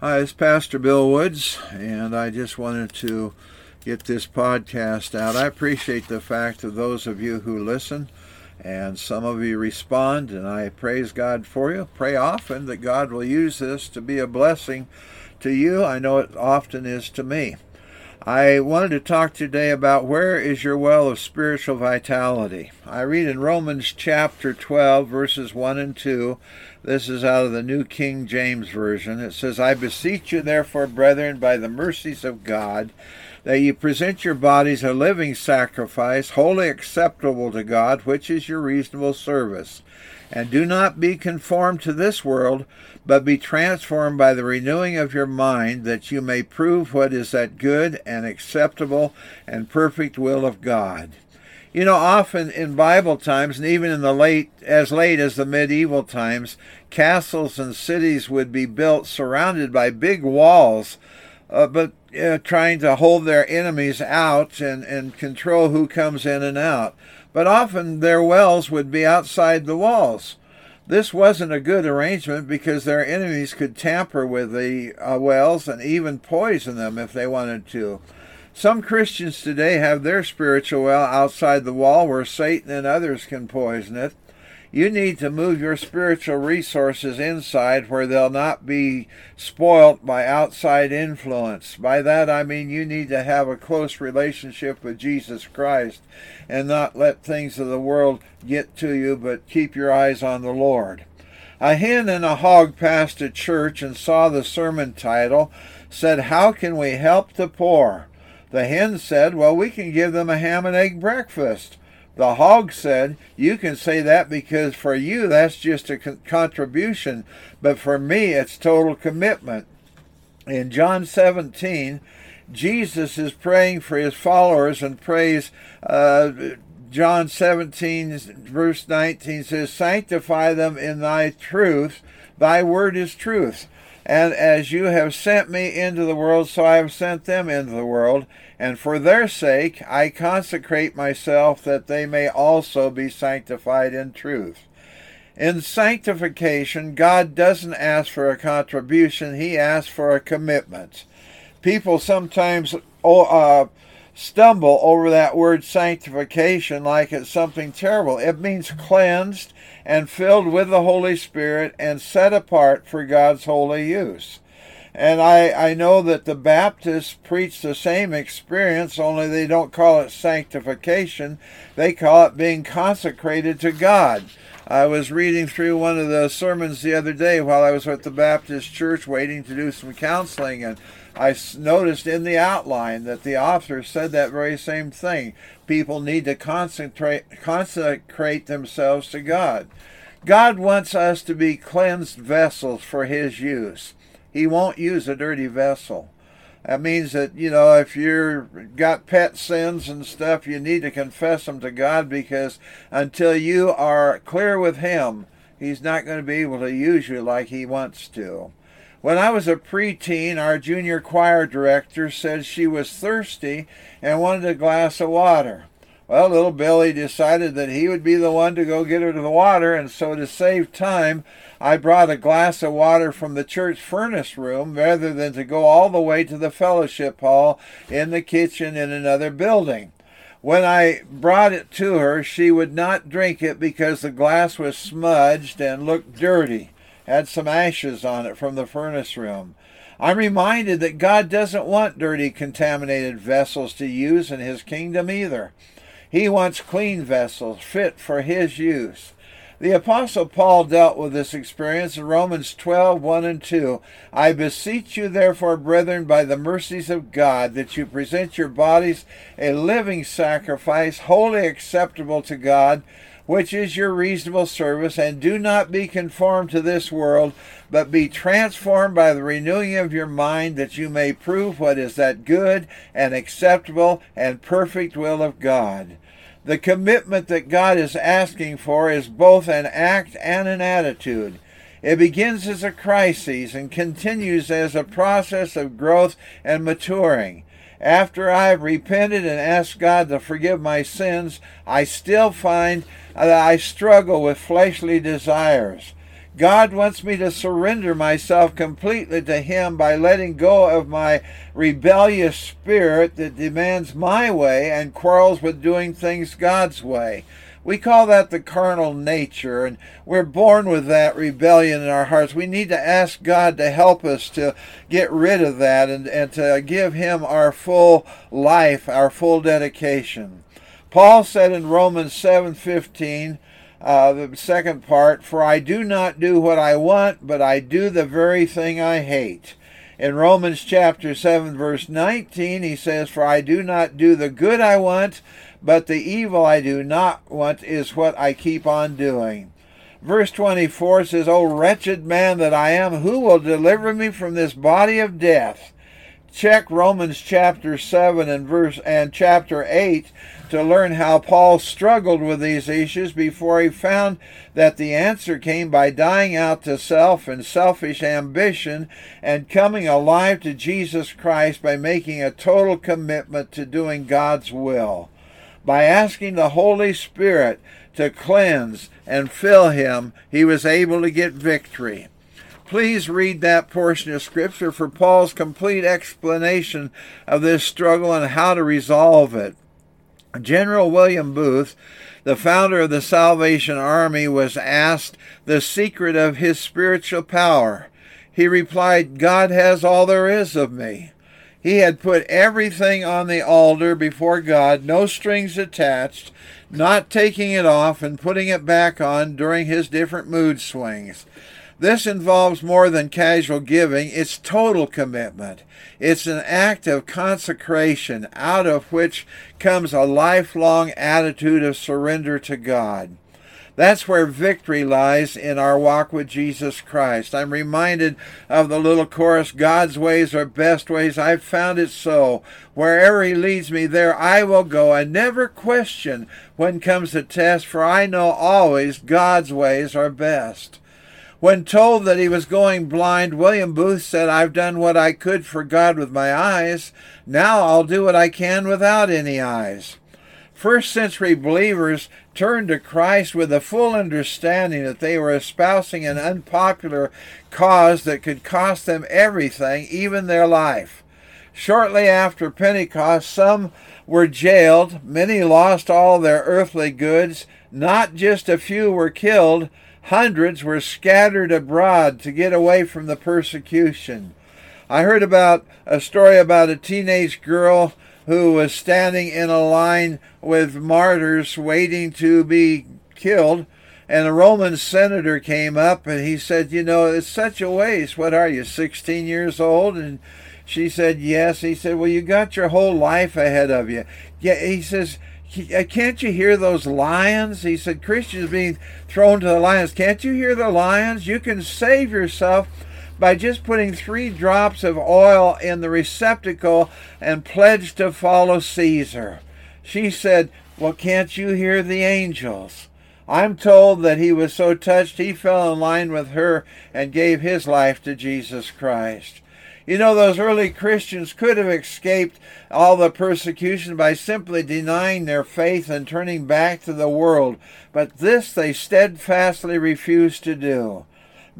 Hi, it's Pastor Bill Woods, and I just wanted to get this podcast out. I appreciate the fact of those of you who listen, and some of you respond, and I praise God for you. Pray often that God will use this to be a blessing to you. I know it often is to me. I wanted to talk today about where is your well of spiritual vitality. I read in Romans chapter 12, verses 1 and 2. This is out of the New King James Version. It says, I beseech you, therefore, brethren, by the mercies of God, that you present your bodies a living sacrifice, wholly acceptable to God, which is your reasonable service. And do not be conformed to this world, but be transformed by the renewing of your mind, that you may prove what is that good and acceptable and perfect will of God. You know, often in Bible times, and even in the late, as late as the medieval times, castles and cities would be built surrounded by big walls, uh, but uh, trying to hold their enemies out and, and control who comes in and out but often their wells would be outside the walls. This wasn't a good arrangement because their enemies could tamper with the uh, wells and even poison them if they wanted to. Some Christians today have their spiritual well outside the wall where Satan and others can poison it. You need to move your spiritual resources inside where they'll not be spoilt by outside influence. By that I mean you need to have a close relationship with Jesus Christ and not let things of the world get to you, but keep your eyes on the Lord. A hen and a hog passed a church and saw the sermon title, said, How can we help the poor? The hen said, Well, we can give them a ham and egg breakfast. The hog said, You can say that because for you that's just a con- contribution, but for me it's total commitment. In John 17, Jesus is praying for his followers and prays. Uh, John 17, verse 19 says, Sanctify them in thy truth. Thy word is truth. And as you have sent me into the world, so I have sent them into the world. And for their sake I consecrate myself, that they may also be sanctified in truth. In sanctification, God doesn't ask for a contribution, He asks for a commitment. People sometimes oh, uh, stumble over that word sanctification like it's something terrible. It means cleansed and filled with the Holy Spirit and set apart for God's holy use. And I, I know that the Baptists preach the same experience, only they don't call it sanctification. They call it being consecrated to God. I was reading through one of the sermons the other day while I was at the Baptist church waiting to do some counseling, and I noticed in the outline that the author said that very same thing. People need to concentrate, consecrate themselves to God. God wants us to be cleansed vessels for His use. He won't use a dirty vessel. That means that, you know, if you're got pet sins and stuff, you need to confess them to God because until you are clear with Him, He's not going to be able to use you like He wants to. When I was a preteen, our junior choir director said she was thirsty and wanted a glass of water. Well, little Billy decided that he would be the one to go get her to the water, and so to save time, I brought a glass of water from the church furnace room rather than to go all the way to the fellowship hall in the kitchen in another building. When I brought it to her, she would not drink it because the glass was smudged and looked dirty, had some ashes on it from the furnace room. I'm reminded that God doesn't want dirty, contaminated vessels to use in His kingdom either. He wants clean vessels fit for his use. The Apostle Paul dealt with this experience in Romans 12 1 and 2. I beseech you, therefore, brethren, by the mercies of God, that you present your bodies a living sacrifice, wholly acceptable to God, which is your reasonable service, and do not be conformed to this world, but be transformed by the renewing of your mind, that you may prove what is that good and acceptable and perfect will of God. The commitment that God is asking for is both an act and an attitude. It begins as a crisis and continues as a process of growth and maturing. After I've repented and asked God to forgive my sins, I still find that I struggle with fleshly desires. God wants me to surrender myself completely to Him by letting go of my rebellious spirit that demands my way and quarrels with doing things God's way. We call that the carnal nature, and we're born with that rebellion in our hearts. We need to ask God to help us to get rid of that and, and to give Him our full life, our full dedication. Paul said in Romans 7:15, uh, the second part, for I do not do what I want, but I do the very thing I hate. In Romans chapter 7 verse 19, he says, For I do not do the good I want, but the evil I do not want is what I keep on doing. Verse 24 says, O wretched man that I am, who will deliver me from this body of death? Check Romans chapter 7 and verse and chapter 8 to learn how Paul struggled with these issues before he found that the answer came by dying out to self and selfish ambition and coming alive to Jesus Christ by making a total commitment to doing God's will by asking the Holy Spirit to cleanse and fill him, he was able to get victory. Please read that portion of Scripture for Paul's complete explanation of this struggle and how to resolve it. General William Booth, the founder of the Salvation Army, was asked the secret of his spiritual power. He replied, God has all there is of me. He had put everything on the altar before God, no strings attached, not taking it off and putting it back on during his different mood swings. This involves more than casual giving, it's total commitment. It's an act of consecration out of which comes a lifelong attitude of surrender to God. That's where victory lies in our walk with Jesus Christ. I'm reminded of the little chorus, God's ways are best ways. I've found it so. Wherever He leads me, there I will go. I never question when comes the test, for I know always God's ways are best. When told that he was going blind, William Booth said, I've done what I could for God with my eyes. Now I'll do what I can without any eyes. First century believers turned to Christ with a full understanding that they were espousing an unpopular cause that could cost them everything, even their life. Shortly after Pentecost, some were jailed, many lost all their earthly goods, not just a few were killed, hundreds were scattered abroad to get away from the persecution. I heard about a story about a teenage girl who was standing in a line with martyrs waiting to be killed. And a Roman senator came up and he said, You know, it's such a waste. What are you, 16 years old? And she said, Yes. He said, Well, you got your whole life ahead of you. Yeah, he says, uh, can't you hear those lions? He said, Christians being thrown to the lions. Can't you hear the lions? You can save yourself by just putting three drops of oil in the receptacle and pledged to follow Caesar. She said, Well, can't you hear the angels? I'm told that he was so touched he fell in line with her and gave his life to Jesus Christ. You know, those early Christians could have escaped all the persecution by simply denying their faith and turning back to the world, but this they steadfastly refused to do.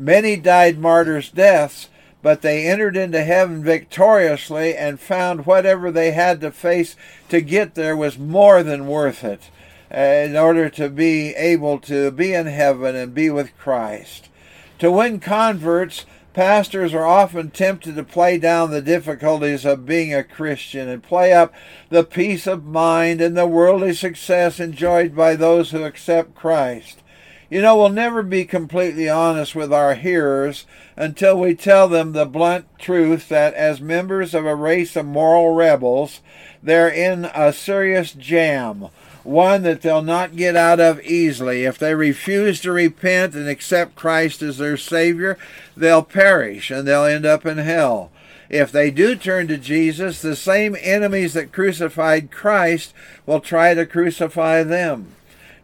Many died martyrs' deaths, but they entered into heaven victoriously and found whatever they had to face to get there was more than worth it uh, in order to be able to be in heaven and be with Christ. To win converts, pastors are often tempted to play down the difficulties of being a Christian and play up the peace of mind and the worldly success enjoyed by those who accept Christ. You know, we'll never be completely honest with our hearers until we tell them the blunt truth that as members of a race of moral rebels, they're in a serious jam, one that they'll not get out of easily. If they refuse to repent and accept Christ as their Savior, they'll perish and they'll end up in hell. If they do turn to Jesus, the same enemies that crucified Christ will try to crucify them.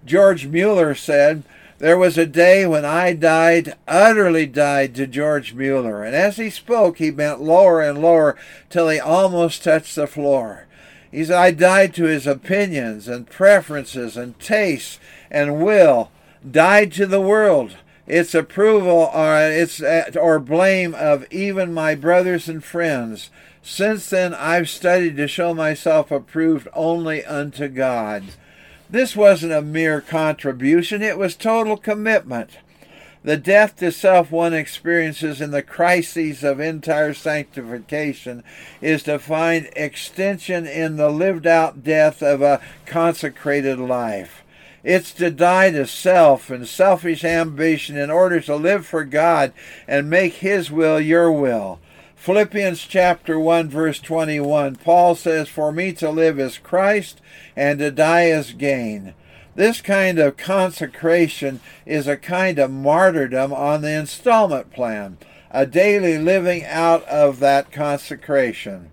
George Mueller said, there was a day when I died, utterly died to George Mueller, and as he spoke, he bent lower and lower till he almost touched the floor. He said, I died to his opinions and preferences and tastes and will, died to the world, its approval or its uh, or blame of even my brothers and friends. Since then I've studied to show myself approved only unto God. This wasn't a mere contribution, it was total commitment. The death to self one experiences in the crises of entire sanctification is to find extension in the lived out death of a consecrated life. It's to die to self and selfish ambition in order to live for God and make His will your will. Philippians chapter 1 verse 21, Paul says, For me to live is Christ and to die is gain. This kind of consecration is a kind of martyrdom on the installment plan, a daily living out of that consecration.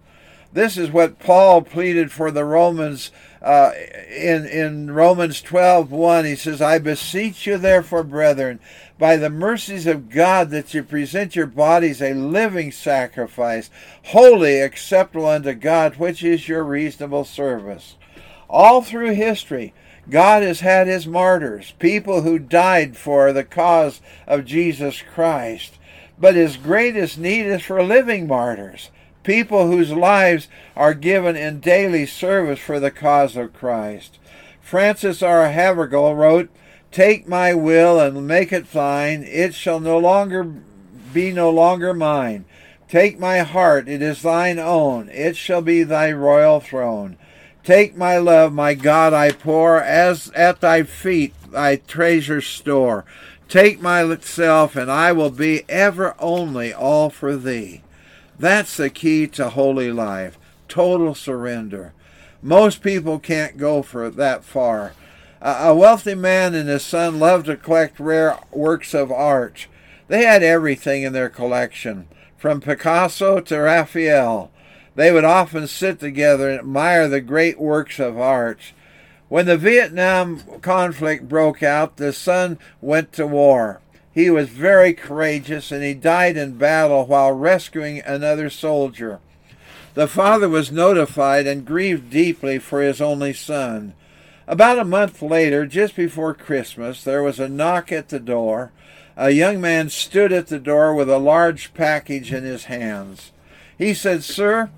This is what Paul pleaded for the Romans uh, in, in Romans 12 1. He says, I beseech you, therefore, brethren, by the mercies of God, that you present your bodies a living sacrifice, holy, acceptable unto God, which is your reasonable service. All through history, God has had his martyrs, people who died for the cause of Jesus Christ. But his greatest need is for living martyrs, people whose lives are given in daily service for the cause of Christ. Frances R. Havergal wrote, Take my will and make it thine, it shall no longer be no longer mine. Take my heart, it is thine own, it shall be thy royal throne. Take my love, my God, I pour, as at thy feet thy treasure store. Take myself, and I will be ever only all for thee. That's the key to holy life total surrender. Most people can't go for that far. A wealthy man and his son loved to collect rare works of art. They had everything in their collection, from Picasso to Raphael. They would often sit together and admire the great works of art. When the Vietnam conflict broke out, the son went to war. He was very courageous and he died in battle while rescuing another soldier. The father was notified and grieved deeply for his only son. About a month later, just before Christmas, there was a knock at the door. A young man stood at the door with a large package in his hands. He said, Sir,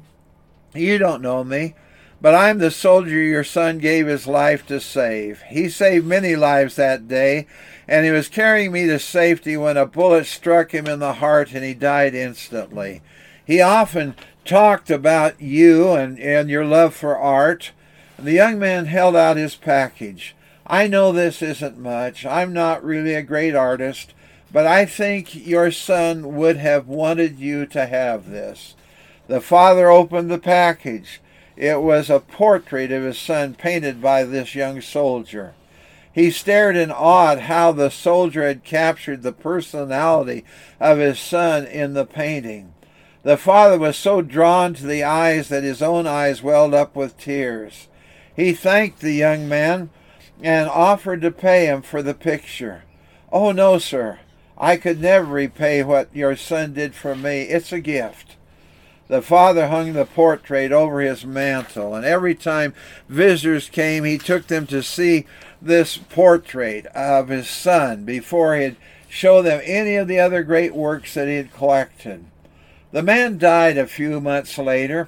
you don't know me, but I'm the soldier your son gave his life to save. He saved many lives that day, and he was carrying me to safety when a bullet struck him in the heart and he died instantly. He often talked about you and, and your love for art. The young man held out his package. I know this isn't much. I'm not really a great artist, but I think your son would have wanted you to have this. The father opened the package. It was a portrait of his son painted by this young soldier. He stared in awe at how the soldier had captured the personality of his son in the painting. The father was so drawn to the eyes that his own eyes welled up with tears. He thanked the young man and offered to pay him for the picture. Oh, no, sir. I could never repay what your son did for me. It's a gift. The father hung the portrait over his mantel, and every time visitors came, he took them to see this portrait of his son before he'd show them any of the other great works that he had collected. The man died a few months later.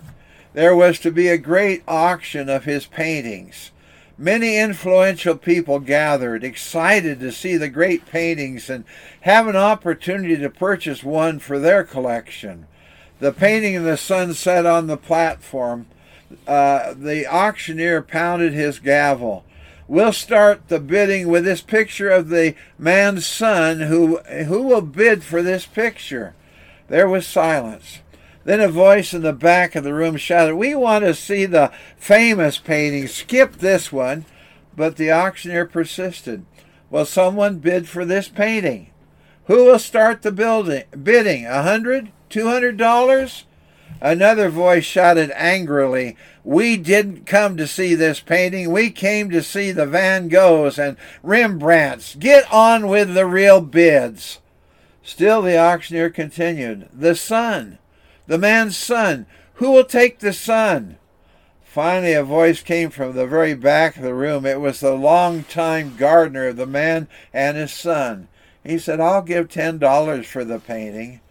There was to be a great auction of his paintings. Many influential people gathered, excited to see the great paintings and have an opportunity to purchase one for their collection the painting of the sunset on the platform, uh, the auctioneer pounded his gavel. We'll start the bidding with this picture of the man's son. Who, who will bid for this picture? There was silence. Then a voice in the back of the room shouted, We want to see the famous painting. Skip this one. But the auctioneer persisted. Will someone bid for this painting? Who will start the building, bidding? A hundred? $200? Another voice shouted angrily, We didn't come to see this painting. We came to see the Van Goghs and Rembrandts. Get on with the real bids. Still the auctioneer continued, The son, the man's son. Who will take the son? Finally, a voice came from the very back of the room. It was the long-time gardener of the man and his son. He said, I'll give $10 for the painting.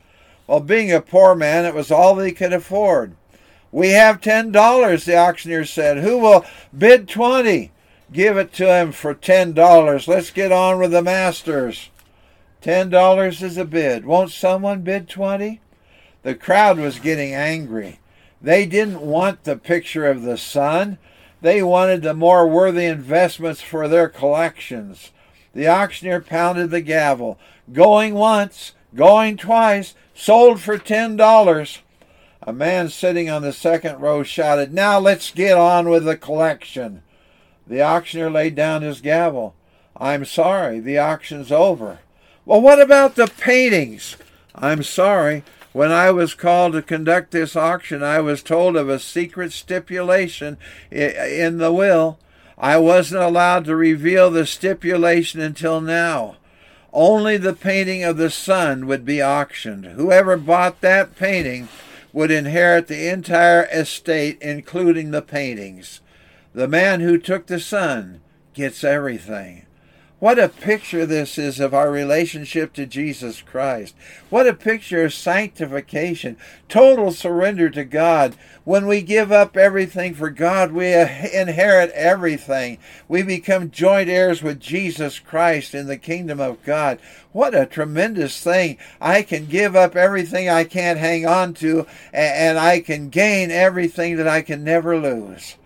Well, being a poor man, it was all he could afford. We have $10, the auctioneer said. Who will bid 20? Give it to him for $10. Let's get on with the masters. $10 is a bid. Won't someone bid 20? The crowd was getting angry. They didn't want the picture of the son. They wanted the more worthy investments for their collections. The auctioneer pounded the gavel. Going once, going twice, sold for ten dollars. A man sitting on the second row shouted, Now let's get on with the collection. The auctioneer laid down his gavel. I'm sorry, the auction's over. Well, what about the paintings? I'm sorry. When I was called to conduct this auction, I was told of a secret stipulation in the will. I wasn't allowed to reveal the stipulation until now. Only the painting of the son would be auctioned. Whoever bought that painting would inherit the entire estate, including the paintings. The man who took the son gets everything. What a picture this is of our relationship to Jesus Christ. What a picture of sanctification, total surrender to God. When we give up everything for God, we inherit everything. We become joint heirs with Jesus Christ in the kingdom of God. What a tremendous thing. I can give up everything I can't hang on to, and I can gain everything that I can never lose.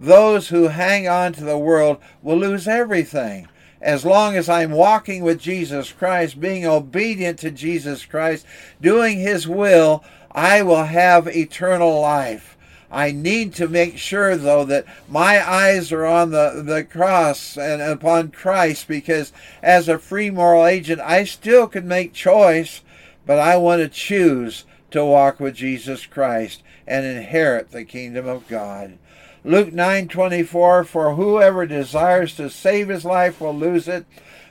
Those who hang on to the world will lose everything as long as I'm walking with Jesus Christ, being obedient to Jesus Christ, doing His will, I will have eternal life. I need to make sure, though, that my eyes are on the, the cross and upon Christ because as a free moral agent, I still can make choice, but I want to choose to walk with Jesus Christ and inherit the kingdom of God. Luke 9:24 For whoever desires to save his life will lose it,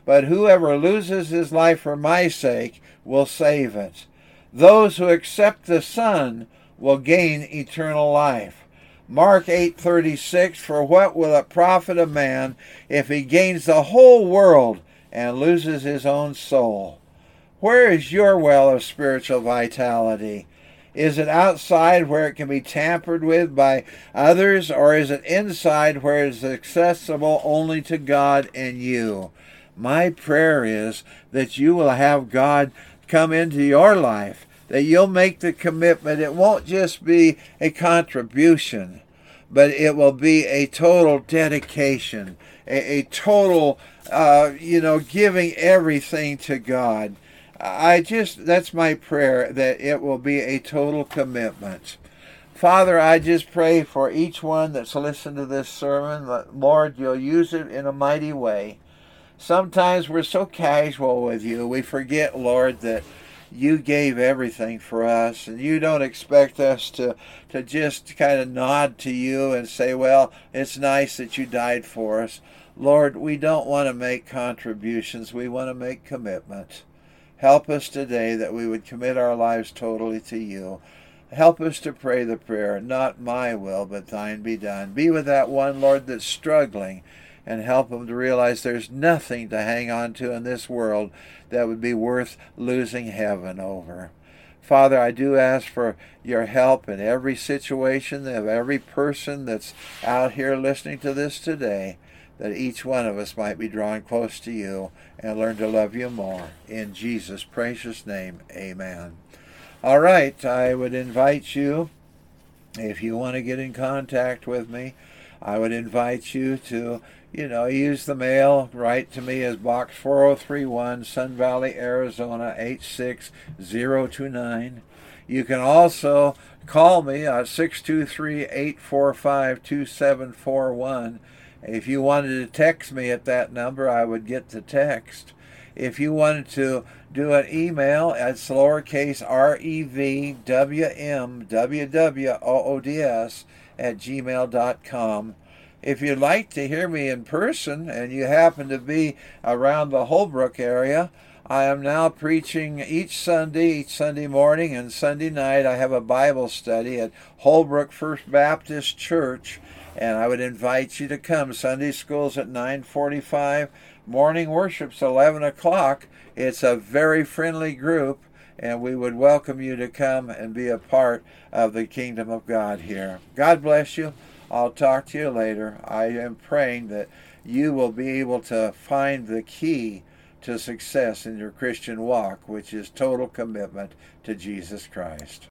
but whoever loses his life for my sake will save it. Those who accept the Son will gain eternal life. Mark 8:36 For what will it profit a man if he gains the whole world and loses his own soul? Where is your well of spiritual vitality? Is it outside where it can be tampered with by others, or is it inside where it is accessible only to God and you? My prayer is that you will have God come into your life, that you'll make the commitment. It won't just be a contribution, but it will be a total dedication, a, a total, uh, you know, giving everything to God. I just, that's my prayer, that it will be a total commitment. Father, I just pray for each one that's listened to this sermon Lord, you'll use it in a mighty way. Sometimes we're so casual with you, we forget, Lord, that you gave everything for us, and you don't expect us to, to just kind of nod to you and say, well, it's nice that you died for us. Lord, we don't want to make contributions, we want to make commitments. Help us today that we would commit our lives totally to you. Help us to pray the prayer, not my will, but thine be done. Be with that one, Lord, that's struggling, and help them to realize there's nothing to hang on to in this world that would be worth losing heaven over. Father, I do ask for your help in every situation of every person that's out here listening to this today that each one of us might be drawn close to you and learn to love you more. In Jesus' precious name, amen. All right, I would invite you, if you want to get in contact with me, I would invite you to, you know, use the mail. Write to me as Box 4031, Sun Valley, Arizona 86029. You can also call me at 623 845 2741 if you wanted to text me at that number, I would get the text. If you wanted to do an email, it's lowercase r e v w m w w o o d s at gmail.com. If you'd like to hear me in person and you happen to be around the Holbrook area, I am now preaching each Sunday, each Sunday morning and Sunday night. I have a Bible study at Holbrook First Baptist Church and I would invite you to come. Sunday school's at 9:45. morning worship's 11 o'clock. It's a very friendly group, and we would welcome you to come and be a part of the kingdom of God here. God bless you. I'll talk to you later. I am praying that you will be able to find the key to success in your Christian walk, which is total commitment to Jesus Christ.